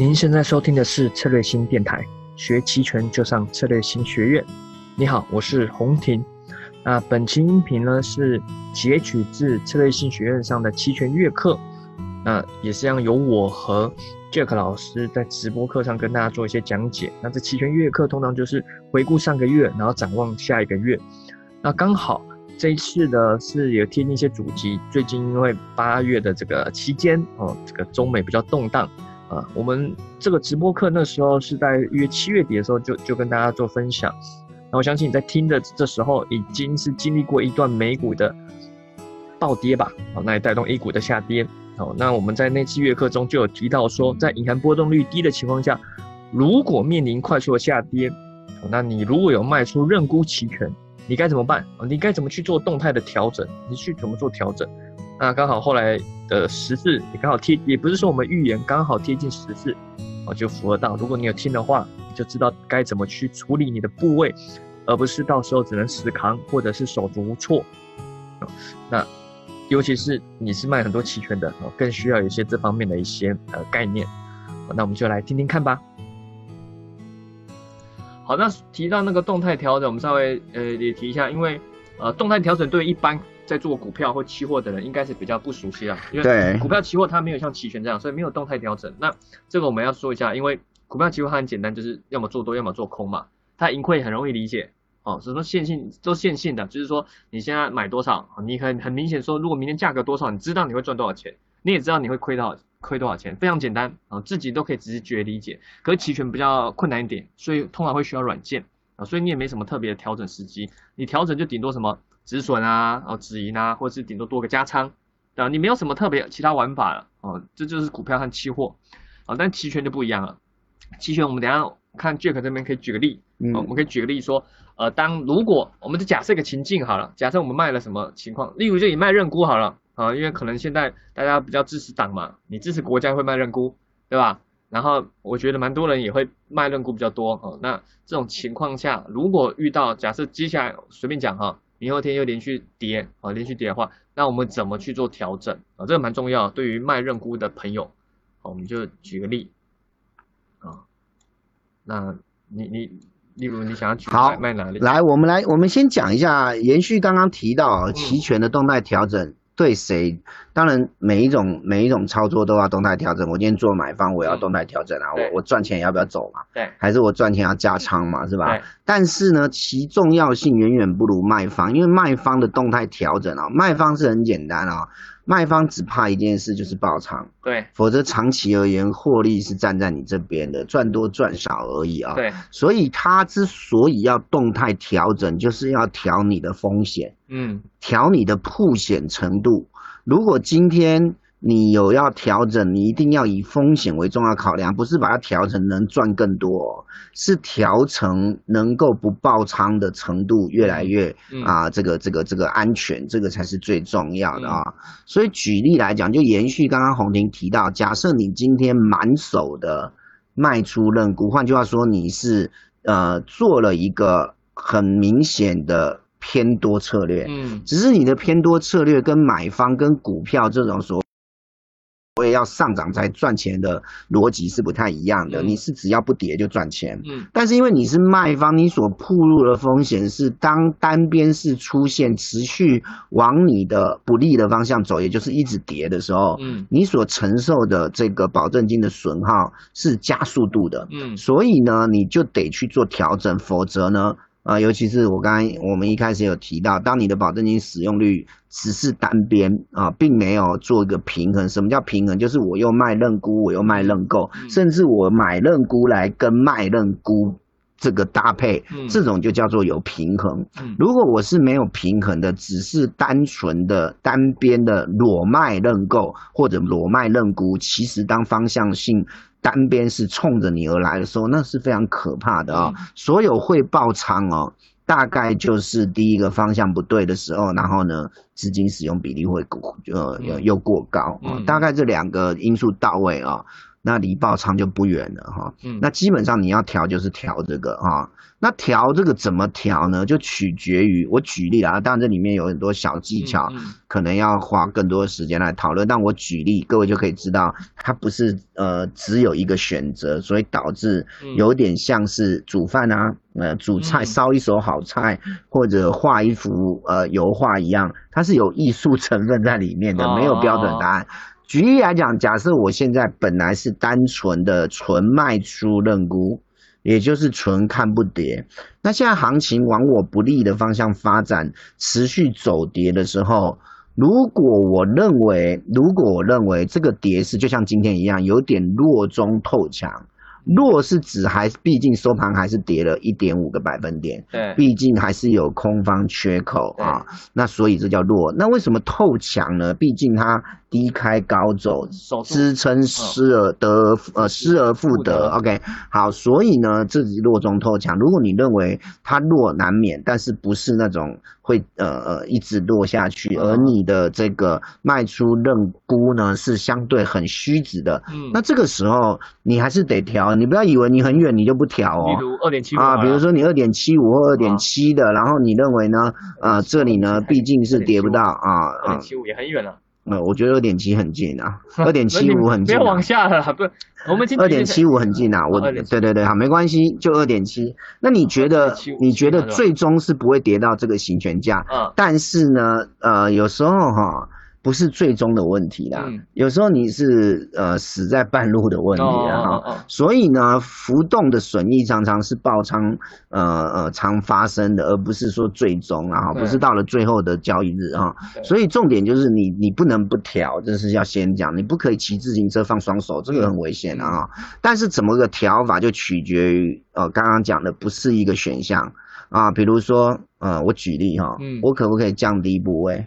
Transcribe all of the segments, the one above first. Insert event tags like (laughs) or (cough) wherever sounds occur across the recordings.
您现在收听的是策略新电台，学期权就上策略新学院。你好，我是洪婷。那本期音频呢是截取自策略新学院上的期权月课，那也是让由我和 Jack 老师在直播课上跟大家做一些讲解。那这期权月课通常就是回顾上个月，然后展望下一个月。那刚好这一次的是有贴近一些主题，最近因为八月的这个期间哦，这个中美比较动荡。啊，我们这个直播课那时候是在约七月底的时候就就跟大家做分享，那我相信你在听的这时候已经是经历过一段美股的暴跌吧，好，那也带动 A 股的下跌，好，那我们在那期月课中就有提到说，在隐含波动率低的情况下，如果面临快速的下跌，那你如果有卖出认沽期权，你该怎么办？你该怎么去做动态的调整？你去怎么做调整？那刚好后来的十字也刚好贴，也不是说我们预言刚好贴近十字，哦，就符合到。如果你有听的话，你就知道该怎么去处理你的部位，而不是到时候只能死扛或者是手足无措。那尤其是你是卖很多期权的，更需要有一些这方面的一些呃概念。那我们就来听听看吧。好，那提到那个动态调整，我们稍微呃也提一下，因为呃动态调整对一般。在做股票或期货的人应该是比较不熟悉啊，因为股票期货它没有像期权这样，所以没有动态调整。那这个我们要说一下，因为股票期货它很简单，就是要么做多，要么做空嘛。它盈亏很容易理解哦，什么线性都线性的，就是说你现在买多少，你很很明显说，如果明天价格多少，你知道你会赚多少钱，你也知道你会亏多少亏多少钱，非常简单啊，自己都可以直觉理解。可是期权比较困难一点，所以通常会需要软件啊，所以你也没什么特别的调整时机，你调整就顶多什么。止损啊，哦，止盈啊，或者是顶多多个加仓，对吧？你没有什么特别其他玩法了，哦，这就是股票和期货，啊，但期权就不一样了。期权我们等下看 Jack 这边可以举个例，嗯，我们可以举个例说，呃，当如果我们就假设一个情境好了，假设我们卖了什么情况，例如就以卖认沽好了，啊，因为可能现在大家比较支持党嘛，你支持国家会卖认沽，对吧？然后我觉得蛮多人也会卖认沽比较多，哦，那这种情况下，如果遇到假设接下来随便讲哈。明后天又连续跌啊，连续跌的话，那我们怎么去做调整啊？这个蛮重要，对于卖认沽的朋友，好，我们就举个例啊。那你你例如你想要举卖哪里？来，我们来，我们先讲一下，延续刚刚提到期权的动态调整。对谁？当然，每一种每一种操作都要动态调整。我今天做买方，我要动态调整啊！我我赚钱要不要走嘛？对，还是我赚钱要加仓嘛？是吧？但是呢，其重要性远远不如卖方，因为卖方的动态调整啊，卖方是很简单啊。卖方只怕一件事，就是爆仓。对，否则长期而言，获利是站在你这边的，赚多赚少而已啊。对，所以他之所以要动态调整，就是要调你的风险，嗯，调你的破险程度。如果今天。你有要调整，你一定要以风险为重要考量，不是把它调成能赚更多，是调成能够不爆仓的程度越来越啊，这个这个这个安全，这个才是最重要的啊。所以举例来讲，就延续刚刚洪婷提到，假设你今天满手的卖出认沽，换句话说，你是呃做了一个很明显的偏多策略，嗯，只是你的偏多策略跟买方跟股票这种所。我也要上涨才赚钱的逻辑是不太一样的。你是只要不跌就赚钱，嗯，但是因为你是卖方，你所铺入的风险是当单边是出现持续往你的不利的方向走，也就是一直跌的时候，嗯，你所承受的这个保证金的损耗是加速度的，嗯，所以呢，你就得去做调整，否则呢。啊，尤其是我刚刚我们一开始有提到，当你的保证金使用率只是单边啊，并没有做一个平衡。什么叫平衡？就是我又卖认沽，我又卖认购，甚至我买认沽来跟卖认沽这个搭配，这种就叫做有平衡。如果我是没有平衡的，只是单纯的单边的裸卖认购或者裸卖认沽，其实当方向性。单边是冲着你而来的时候，那是非常可怕的啊！所有会爆仓哦，大概就是第一个方向不对的时候，然后呢，资金使用比例会过呃又过高啊，大概这两个因素到位啊。那离爆仓就不远了哈。嗯，那基本上你要调就是调这个啊。那调这个怎么调呢？就取决于我举例啊，当然这里面有很多小技巧，可能要花更多的时间来讨论。但我举例，各位就可以知道，它不是呃只有一个选择，所以导致有点像是煮饭啊，呃煮菜烧一手好菜，或者画一幅呃油画一样，它是有艺术成分在里面的，没有标准答案。举例来讲，假设我现在本来是单纯的纯卖出认沽。也就是纯看不跌，那现在行情往我不利的方向发展，持续走跌的时候，如果我认为，如果我认为这个跌势就像今天一样，有点弱中透强。弱是指还毕竟收盘还是跌了一点五个百分点，对，毕竟还是有空方缺口啊，那所以这叫弱。那为什么透强呢？毕竟它低开高走，支撑失而得呃失而复得。OK，好，所以呢，这是弱中透强。如果你认为它弱难免，但是不是那种会呃呃一直落下去，而你的这个卖出认沽呢是相对很虚值的，嗯，那这个时候你还是得调。你不要以为你很远你就不调哦，比如二点七啊，比如说你二点七五或二点七的，然后你认为呢？呃，这里呢毕竟是跌不到啊，二点七五也很远了。呃，我觉得二点七很近啊，二点七五很近。(laughs) 不要往下了，不，(laughs) 我们二点七五很近啊，我对对对，好，没关系，就二点七。那你觉得你觉得最终是不会跌到这个行权价？嗯，但是呢，呃，有时候哈。不是最终的问题啦，有时候你是呃死在半路的问题啊，所以呢，浮动的损益常常是爆仓呃呃常发生的，而不是说最终啊，不是到了最后的交易日啊，所以重点就是你你不能不调，这是要先讲，你不可以骑自行车放双手，这个很危险啊。但是怎么个调法就取决于呃刚刚讲的不是一个选项啊，比如说呃我举例哈，我可不可以降低部位？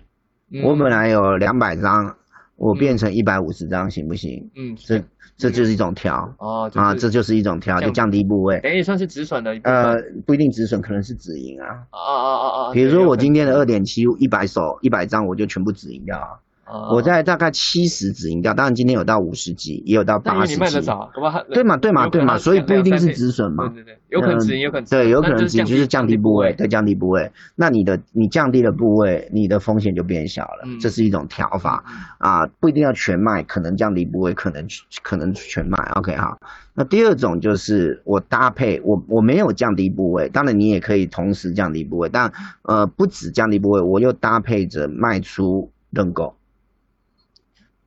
我本来有两百张，我变成一百五十张，行不行？嗯，这这就是一种调哦，啊，这就是一种调，就降低部位，等于算是止损的。呃，不一定止损，可能是止盈啊。啊啊啊啊！比如说我今天的二点七一百手一百张，我就全部止盈掉啊。我在大概七十止盈掉，当然今天有到五十几，也有到八十几。对嘛对嘛对嘛，所以不一定是止损嘛。对对对，有可能止盈，有可能对，有可能止盈就是降低部位，对，降低部位。那你的你降低了部位，你的风险就变小了，这是一种调法啊，不一定要全卖，可能降低部位，可能可能全卖。OK 哈，那第二种就是我搭配，我我没有降低部位，当然你也可以同时降低部位，但呃不止降低部位，我又搭配着卖出认购。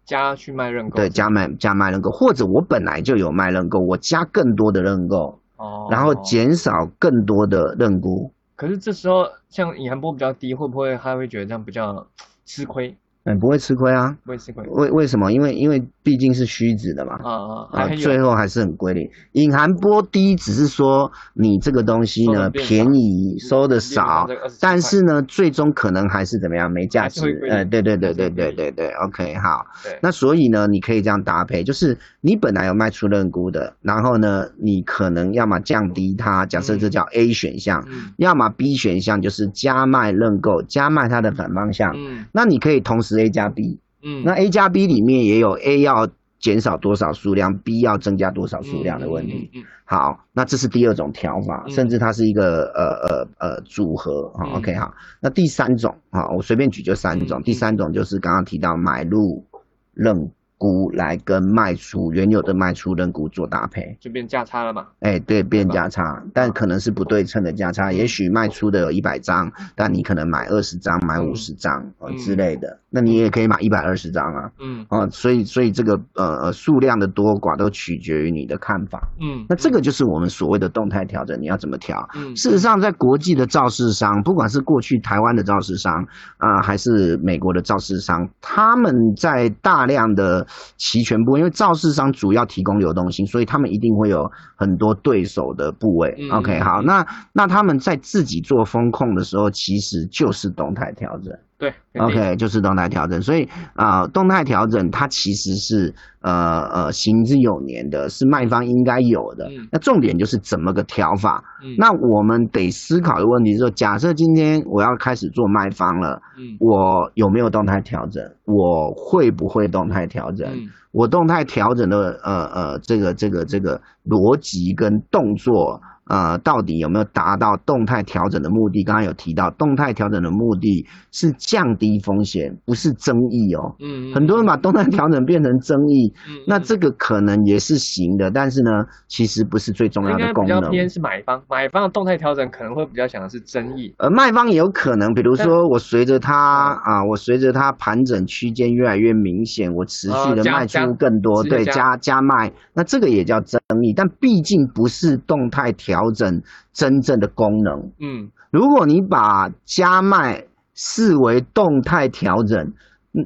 加去卖认购，对，加卖加卖认购，或者我本来就有卖认购，我加更多的认购，哦，然后减少更多的认沽。可是这时候像隐含波比较低，会不会他会觉得这样比较吃亏？嗯，不会吃亏啊，不会吃亏。为为什么？因为因为毕竟是虚值的嘛，啊啊啊，最后还是很规律。隐含波低只是说你这个东西呢便宜收的少，但是呢最终可能还是怎么样没价值。呃，对对对对对对对，OK 好。那所以呢，你可以这样搭配，就是你本来有卖出认沽的，然后呢你可能要么降低它，假设这叫 A 选项，要么 B 选项就是加卖认购，加卖它的反方向。嗯，那你可以同时。A 加 B，嗯，那 A 加 B 里面也有 A 要减少多少数量，B 要增加多少数量的问题。嗯好，那这是第二种调法，甚至它是一个呃呃呃组合。好，OK 好，那第三种啊，我随便举就三种。第三种就是刚刚提到买入认。股来跟卖出原有的卖出认股做搭配，就变价差了嘛？哎，对，变价差，但可能是不对称的价差。也许卖出的有一百张，但你可能买二十张、买五十张之类的，那你也可以买一百二十张啊。嗯，啊，所以所以这个呃呃数量的多寡都取决于你的看法。嗯，那这个就是我们所谓的动态调整，你要怎么调？嗯，事实上，在国际的造市商，不管是过去台湾的造市商啊，还是美国的造市商，他们在大量的齐全部，因为造市商主要提供流动性，所以他们一定会有很多对手的部位。OK，好，那那他们在自己做风控的时候，其实就是动态调整。对，OK，就是动态调整。所以啊，动态调整它其实是呃呃行之有年的，是卖方应该有的。那重点就是怎么个调法？那我们得思考的问题是说，假设今天我要开始做卖方了，我有没有动态调整？我会不会动态调整？我动态调整的呃呃这个这个这个逻辑跟动作。呃，到底有没有达到动态调整的目的？刚刚有提到，动态调整的目的是降低风险，不是争议哦。嗯，很多人把动态调整变成争议，那这个可能也是行的，但是呢，其实不是最重要的功能。比较偏是买方，买方的动态调整可能会比较想的是争议，而卖方也有可能，比如说我随着它啊，我随着它盘整区间越来越明显，我持续的卖出更多，对，加加卖，那这个也叫争议，但毕竟不是动态调。调整真正的功能，嗯，如果你把加卖视为动态调整，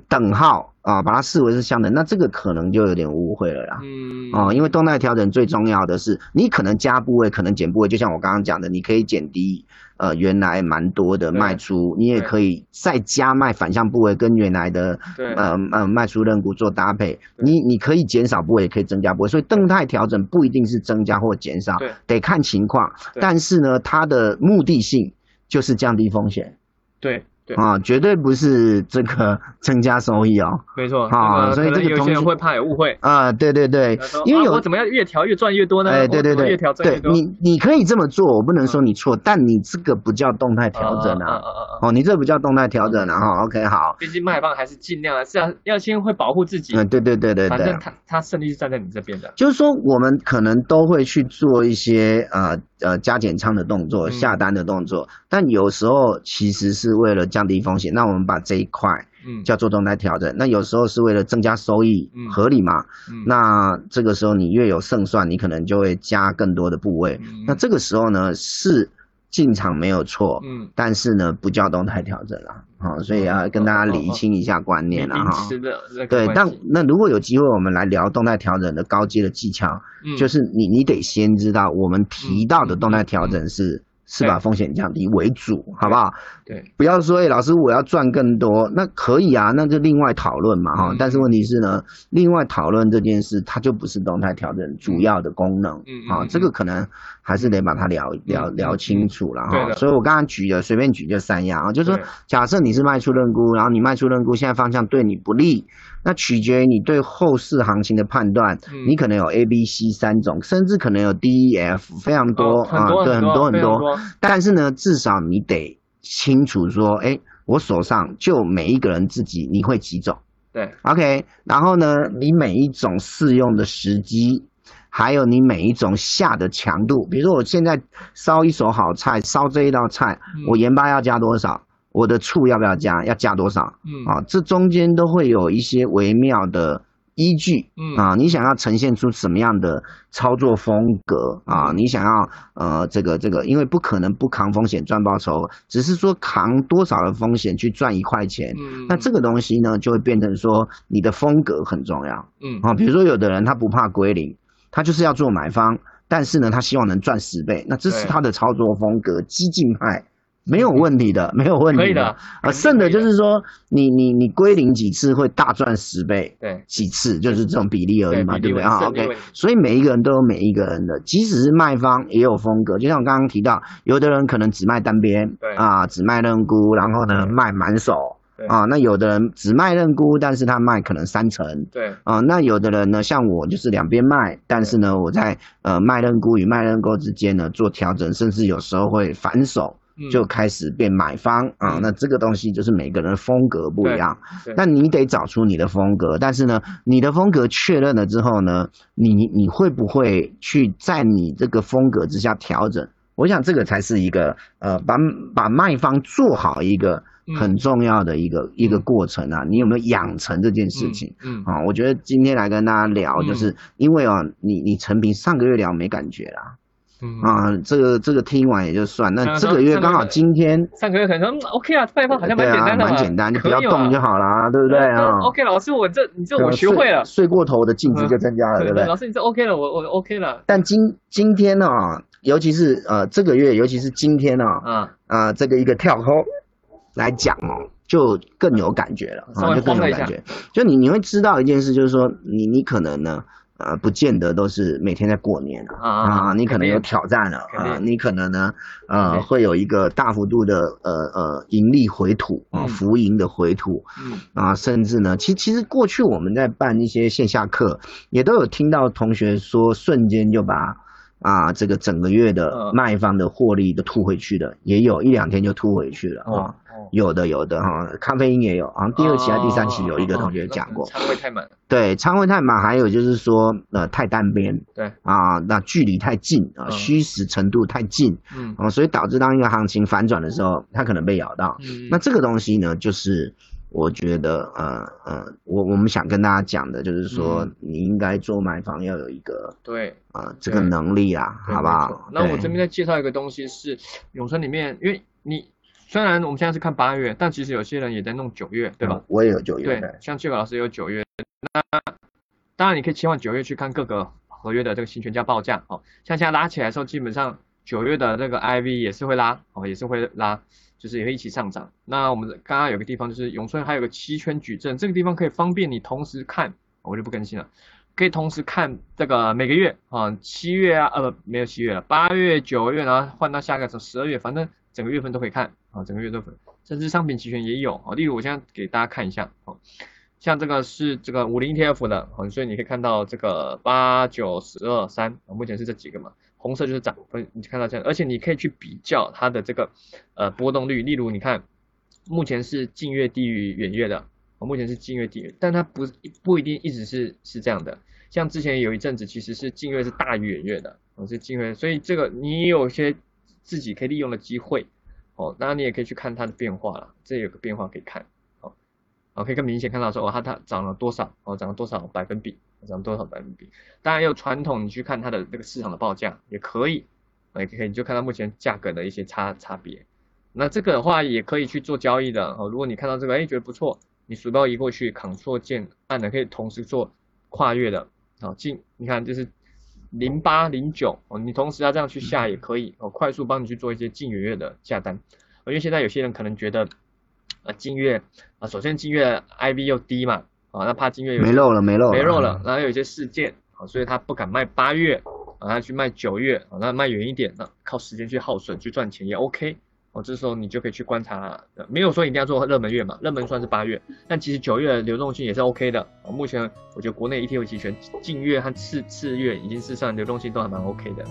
等号啊，把它视为是相等，那这个可能就有点误会了啦，嗯，哦，因为动态调整最重要的是，你可能加部位，可能减部位，就像我刚刚讲的，你可以减低。呃，原来蛮多的卖出，你也可以再加卖反向部位，跟原来的呃呃卖出认股做搭配。你你可以减少部位，也可以增加部位，所以动态调整不一定是增加或减少，得看情况。但是呢，它的目的性就是降低风险。对。啊，绝对不是这个 (laughs) 增加收益哦。没错啊，所以这个有些人会怕有误会啊。对对对，因为有怎么样越调越赚越多呢？哎，对对对，越调赚越多。你你可以这么做，我不能说你错，但你这个不叫动态调整啊。哦，你这不叫动态调整啊。哈，OK，好。毕竟卖方还是尽量是要要先会保护自己。嗯，对对对对对。反正他他胜利是站在你这边的。就是说，我们可能都会去做一些呃呃加减仓的动作、下单的动作，但有时候其实是为了降低风险。那我们把这一块，嗯，叫做动态调整。那有时候是为了增加收益，合理嘛？那这个时候你越有胜算，你可能就会加更多的部位。那这个时候呢，是进场没有错，嗯，但是呢，不叫动态调整了，好，所以要跟大家理清一下观念了哈。对，但那如果有机会，我们来聊动态调整的高阶的技巧，就是你你得先知道我们提到的动态调整是。是把风险降低为主，好不好？对，不要说，哎，老师，我要赚更多，那可以啊，那就另外讨论嘛，哈。但是问题是呢，另外讨论这件事，它就不是动态调整主要的功能，嗯啊，这个可能还是得把它聊聊聊清楚了哈。所以我刚刚举的随便举就三样啊，就是说，假设你是卖出认沽，然后你卖出认沽，现在方向对你不利。那取决于你对后市行情的判断，你可能有 A、B、C 三种，甚至可能有 D、E、F，非常多啊，对，很多很多。但是呢，至少你得清楚说，哎，我手上就每一个人自己你会几种？对，OK。然后呢，你每一种适用的时机，还有你每一种下的强度，比如说我现在烧一手好菜，烧这一道菜，我盐巴要加多少？我的醋要不要加？要加多少？嗯啊，这中间都会有一些微妙的依据。嗯啊，你想要呈现出什么样的操作风格啊？你想要呃这个这个，因为不可能不扛风险赚报酬，只是说扛多少的风险去赚一块钱。嗯，那这个东西呢，就会变成说你的风格很重要。嗯啊，比如说有的人他不怕归零，他就是要做买方，但是呢他希望能赚十倍，那这是他的操作风格，激进派。没有问题的，没有问题的。啊，剩的就是说，你你你归零几次会大赚十倍，对，几次就是这种比例而已嘛，对不对啊？OK，所以每一个人都有每一个人的，即使是卖方也有风格。就像我刚刚提到，有的人可能只卖单边，对啊，只卖认沽，然后呢卖满手，啊，那有的人只卖认沽，但是他卖可能三成，对啊，那有的人呢，像我就是两边卖，但是呢我在呃卖认沽与卖认购之间呢做调整，甚至有时候会反手。就开始变买方啊，那这个东西就是每个人风格不一样，那你得找出你的风格。但是呢，你的风格确认了之后呢，你你会不会去在你这个风格之下调整？我想这个才是一个呃，把把卖方做好一个很重要的一个一个过程啊。你有没有养成这件事情？嗯啊，我觉得今天来跟大家聊，就是因为啊，你你陈平上个月聊没感觉啦。啊，这个这个听完也就算，那这个月刚好今天上个月可能说 OK 啊，拜访好像蛮简单的蛮简单，就不要动就好了，对不对啊？OK，老师，我这你这我学会了，睡过头的净值就增加了，对不对？老师，你这 OK 了，我我 OK 了。但今今天呢，尤其是呃这个月，尤其是今天呢，啊啊这个一个跳空来讲哦，就更有感觉了，啊，就更有感觉。就你你会知道一件事，就是说你你可能呢。呃，不见得都是每天在过年啊，你可能有挑战了啊，你可能呢，呃，会有一个大幅度的呃呃盈利回吐啊，浮盈的回吐，啊，甚至呢，其其实过去我们在办一些线下课，也都有听到同学说，瞬间就把啊这个整个月的卖方的获利都吐回去的，也有一两天就吐回去了啊。有的有的哈，咖啡因也有，好像第二期还是第三期有一个同学讲过，仓位太满。对，仓位太满，还有就是说呃太单边。对啊，那距离太近啊，虚实程度太近，嗯，哦，所以导致当一个行情反转的时候，它可能被咬到。嗯，那这个东西呢，就是我觉得呃呃，我我们想跟大家讲的，就是说你应该做买房要有一个对啊这个能力啊，好不好？那我这边再介绍一个东西是永春里面，因为你。虽然我们现在是看八月，但其实有些人也在弄九月，对吧？我也有九月。对，像这个老师也有九月。那当然你可以切换九月去看各个合约的这个行权价报价。哦，像现在拉起来的时候，基本上九月的那个 IV 也是会拉，哦，也是会拉，就是也会一起上涨。那我们刚刚有个地方就是永春还有个期权矩阵，这个地方可以方便你同时看，我就不更新了，可以同时看这个每个月啊，七月啊，呃，没有七月了，八月、九月，然后换到下个是十二月，反正整个月份都可以看。啊，整个月都分，甚至商品期权也有啊。例如，我现在给大家看一下，哦，像这个是这个五零 ETF 的，哦，所以你可以看到这个八九十二三，啊，目前是这几个嘛，红色就是涨分，你看到这样，而且你可以去比较它的这个呃波动率，例如你看，目前是近月低于远月的，啊，目前是近月低于，但它不不一定一直是是这样的，像之前有一阵子其实是近月是大于远月的，哦，是近月，所以这个你有些自己可以利用的机会。哦，当然你也可以去看它的变化了，这有个变化可以看，好，好可以更明显看到说哦，它它涨了多少，哦涨了多少百分比，涨了多少百分比。当然有传统，你去看它的那个市场的报价也可以，也可以你就看到目前价格的一些差差别。那这个的话也可以去做交易的哦。如果你看到这个，哎觉得不错，你鼠标移过去，Ctrl 键按的可以同时做跨越的，好进，你看就是。零八零九哦，你同时要这样去下也可以哦，快速帮你去做一些近月的下单。因为现在有些人可能觉得，啊近月啊，首先近月 IV 又低嘛，啊那怕近月没漏了没漏没漏了，然后有一些事件啊，所以他不敢卖八月，啊他去卖九月，啊那卖远一点，那靠时间去耗损去赚钱也 OK。哦，这时候你就可以去观察，没有说一定要做热门月嘛，热门算是八月，但其实九月流动性也是 OK 的。目前我觉得国内 ETF 期权近月和次次月已经是上流动性都还蛮 OK 的了。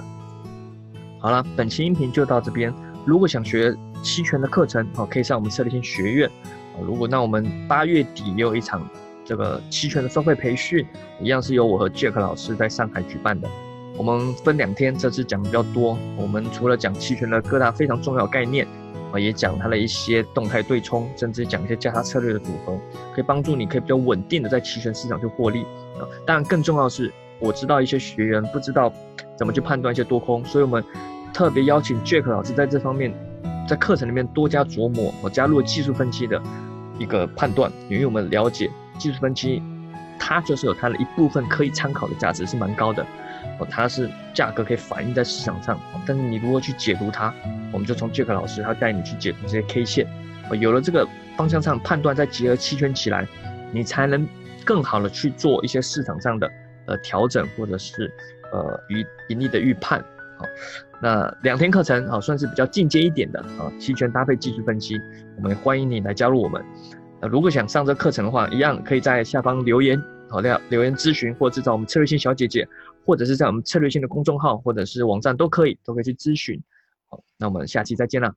好了，本期音频就到这边。如果想学期权的课程，哦，可以上我们策略性学院。哦如果那我们八月底也有一场这个期权的收费培训，一样是由我和 Jack 老师在上海举办的。我们分两天，这次讲比较多。我们除了讲期权的各大非常重要概念，啊，也讲它的一些动态对冲，甚至讲一些价差策略的组合，可以帮助你可以比较稳定的在期权市场去获利。啊，当然更重要的是，我知道一些学员不知道怎么去判断一些多空，所以我们特别邀请 Jack 老师在这方面，在课程里面多加琢磨，我加入了技术分析的一个判断，因为我们了解技术分析，它就是有它的一部分可以参考的价值是蛮高的。哦，它是价格可以反映在市场上，但是你如何去解读它，我们就从 Jack 老师他带你去解读这些 K 线，有了这个方向上判断，再结合期权起来，你才能更好的去做一些市场上的呃调整或者是呃盈盈利的预判。好，那两天课程啊算是比较进阶一点的啊，期权搭配技术分析，我们欢迎你来加入我们。那如果想上这课程的话，一样可以在下方留言，好的留言咨询或者找我们策略性小姐姐。或者是在我们策略性的公众号或者是网站都可以，都可以去咨询。好，那我们下期再见了。